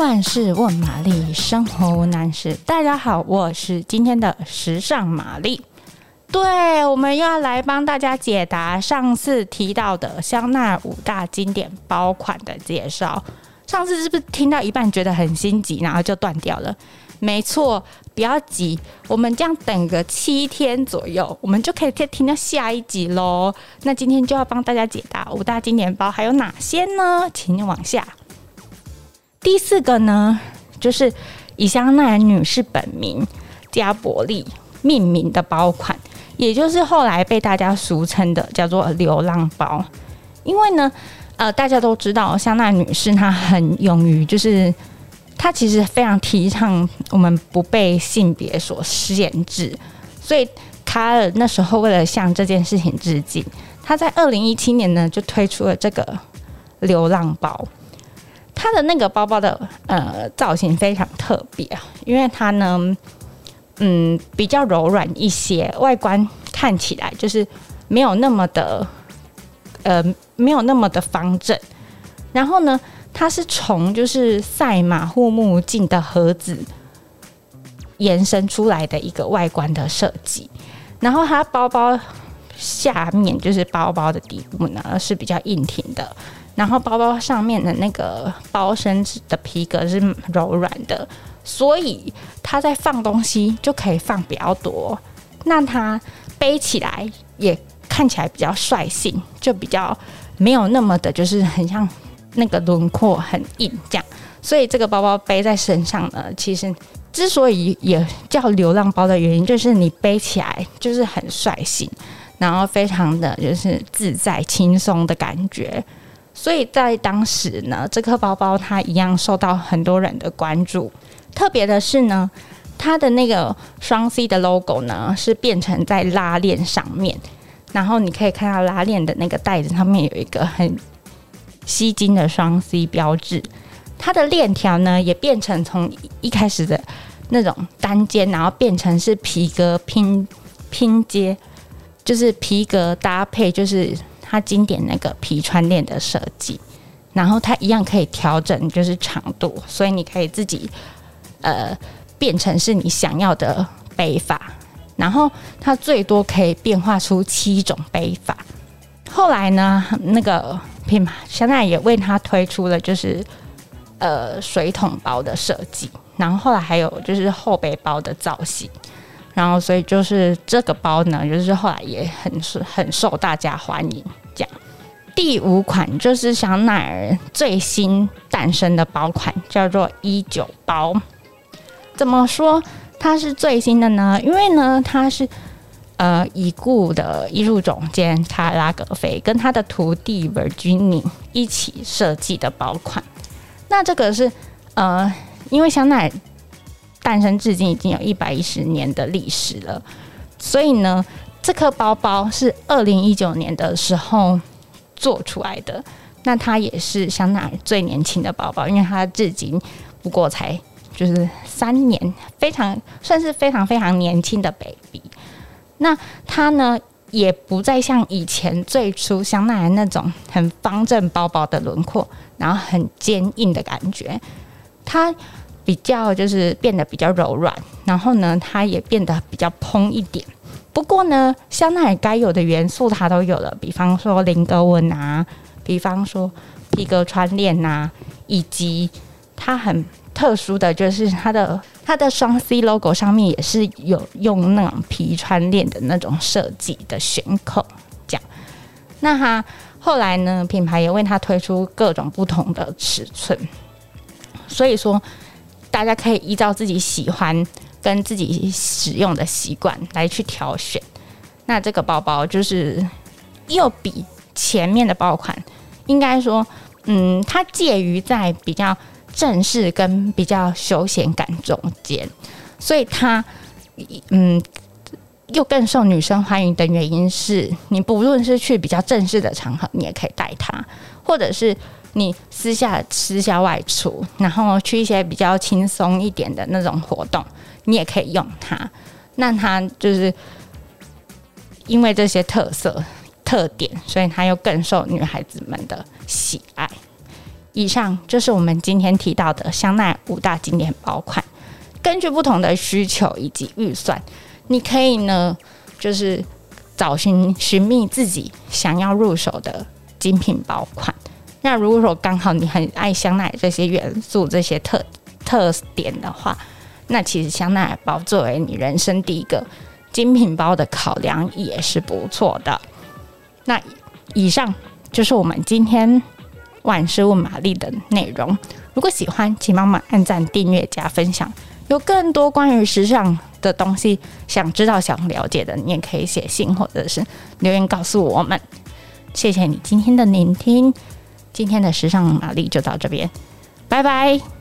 万事问玛丽，生活无难事。大家好，我是今天的时尚玛丽。对，我们要来帮大家解答上次提到的香奈儿五大经典包款的介绍。上次是不是听到一半觉得很心急，然后就断掉了？没错，不要急，我们这样等个七天左右，我们就可以再听到下一集喽。那今天就要帮大家解答五大经典包还有哪些呢？请你往下。第四个呢，就是以香奈儿女士本名加伯利命名的包款，也就是后来被大家俗称的叫做“流浪包”。因为呢，呃，大家都知道香奈儿女士她很勇于，就是她其实非常提倡我们不被性别所限制，所以卡尔那时候为了向这件事情致敬，他在二零一七年呢就推出了这个流浪包。它的那个包包的呃造型非常特别啊，因为它呢，嗯，比较柔软一些，外观看起来就是没有那么的呃没有那么的方正。然后呢，它是从就是赛马护目镜的盒子延伸出来的一个外观的设计。然后它包包下面就是包包的底部呢是比较硬挺的。然后包包上面的那个包身的皮革是柔软的，所以它在放东西就可以放比较多。那它背起来也看起来比较率性，就比较没有那么的，就是很像那个轮廓很硬这样。所以这个包包背在身上呢，其实之所以也叫流浪包的原因，就是你背起来就是很率性，然后非常的就是自在轻松的感觉。所以在当时呢，这个包包它一样受到很多人的关注。特别的是呢，它的那个双 C 的 logo 呢是变成在拉链上面，然后你可以看到拉链的那个袋子上面有一个很吸睛的双 C 标志。它的链条呢也变成从一开始的那种单肩，然后变成是皮革拼拼接，就是皮革搭配，就是。它经典那个皮穿链的设计，然后它一样可以调整，就是长度，所以你可以自己呃变成是你想要的背法，然后它最多可以变化出七种背法。后来呢，那个品牌香奈也为它推出了就是呃水桶包的设计，然后后来还有就是后背包的造型。然后，所以就是这个包呢，就是后来也很很受大家欢迎。这样，第五款就是香奈儿最新诞生的包款，叫做一九包。怎么说它是最新的呢？因为呢，它是呃已故的艺术总监卡拉格菲跟他的徒弟 Virginie 一起设计的包款。那这个是呃，因为香奈儿。诞生至今已经有一百一十年的历史了，所以呢，这颗包包是二零一九年的时候做出来的。那它也是香奈儿最年轻的包包，因为它至今不过才就是三年，非常算是非常非常年轻的 baby。那它呢，也不再像以前最初香奈儿那种很方正包包的轮廓，然后很坚硬的感觉，它。比较就是变得比较柔软，然后呢，它也变得比较蓬一点。不过呢，香奈儿该有的元素它都有了，比方说菱格纹啊，比方说皮革穿链啊，以及它很特殊的就是它的它的双 C logo 上面也是有用那种皮穿链的那种设计的选口，这样。那它后来呢，品牌也为它推出各种不同的尺寸，所以说。大家可以依照自己喜欢跟自己使用的习惯来去挑选。那这个包包就是又比前面的爆款，应该说，嗯，它介于在比较正式跟比较休闲感中间，所以它，嗯，又更受女生欢迎的原因是，你不论是去比较正式的场合，你也可以带它，或者是。你私下私下外出，然后去一些比较轻松一点的那种活动，你也可以用它。那它就是因为这些特色特点，所以它又更受女孩子们的喜爱。以上就是我们今天提到的香奈儿五大经典包款。根据不同的需求以及预算，你可以呢，就是找寻寻觅自己想要入手的精品包款。那如果说刚好你很爱香奈这些元素、这些特特点的话，那其实香奈包作为你人生第一个精品包的考量也是不错的。那以上就是我们今天万事问玛丽的内容。如果喜欢，请帮忙按赞、订阅、加分享。有更多关于时尚的东西，想知道、想了解的，你也可以写信或者是留言告诉我们。谢谢你今天的聆听。今天的时尚玛丽就到这边，拜拜。